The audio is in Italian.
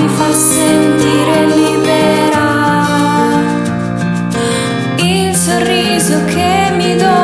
mi fa sentire libera. Il sorriso che mi do.